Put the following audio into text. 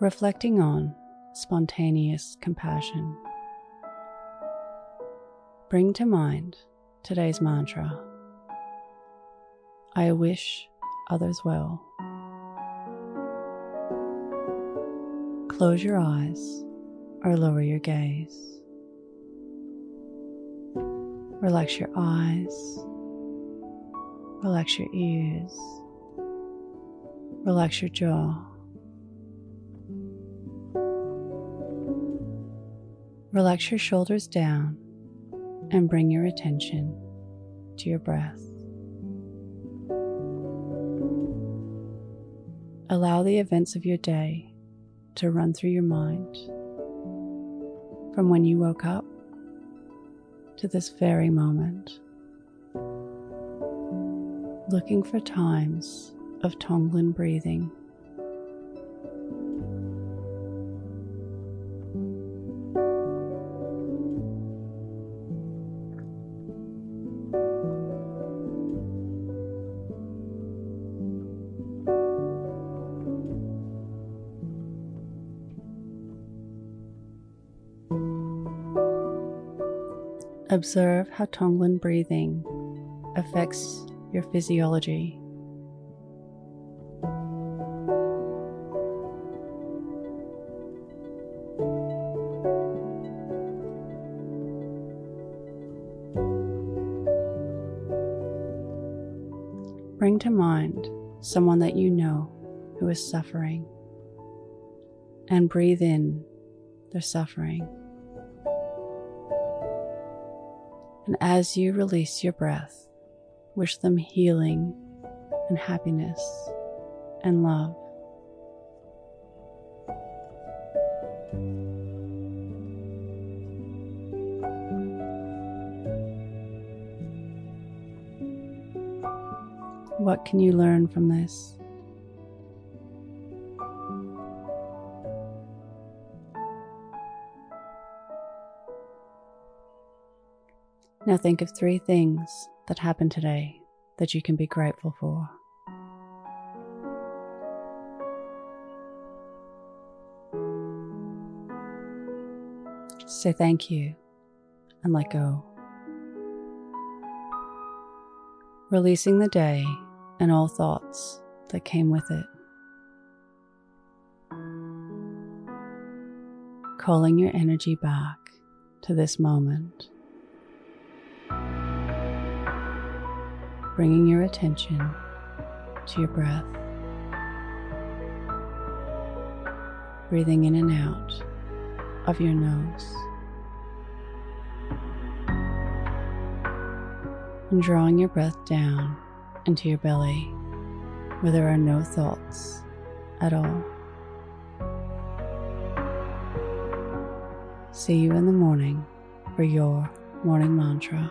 reflecting on spontaneous compassion. Bring to mind today's mantra I wish others well. Close your eyes or lower your gaze. Relax your eyes, relax your ears, relax your jaw. Relax your shoulders down and bring your attention to your breath. Allow the events of your day to run through your mind from when you woke up to this very moment. Looking for times of Tonglen breathing. Observe how Tonglen breathing affects your physiology. Bring to mind someone that you know who is suffering and breathe in their suffering. And as you release your breath, wish them healing and happiness and love. What can you learn from this? Now think of three things that happened today that you can be grateful for. Say thank you and let go. Releasing the day and all thoughts that came with it. Calling your energy back to this moment. Bringing your attention to your breath, breathing in and out of your nose, and drawing your breath down into your belly where there are no thoughts at all. See you in the morning for your morning mantra.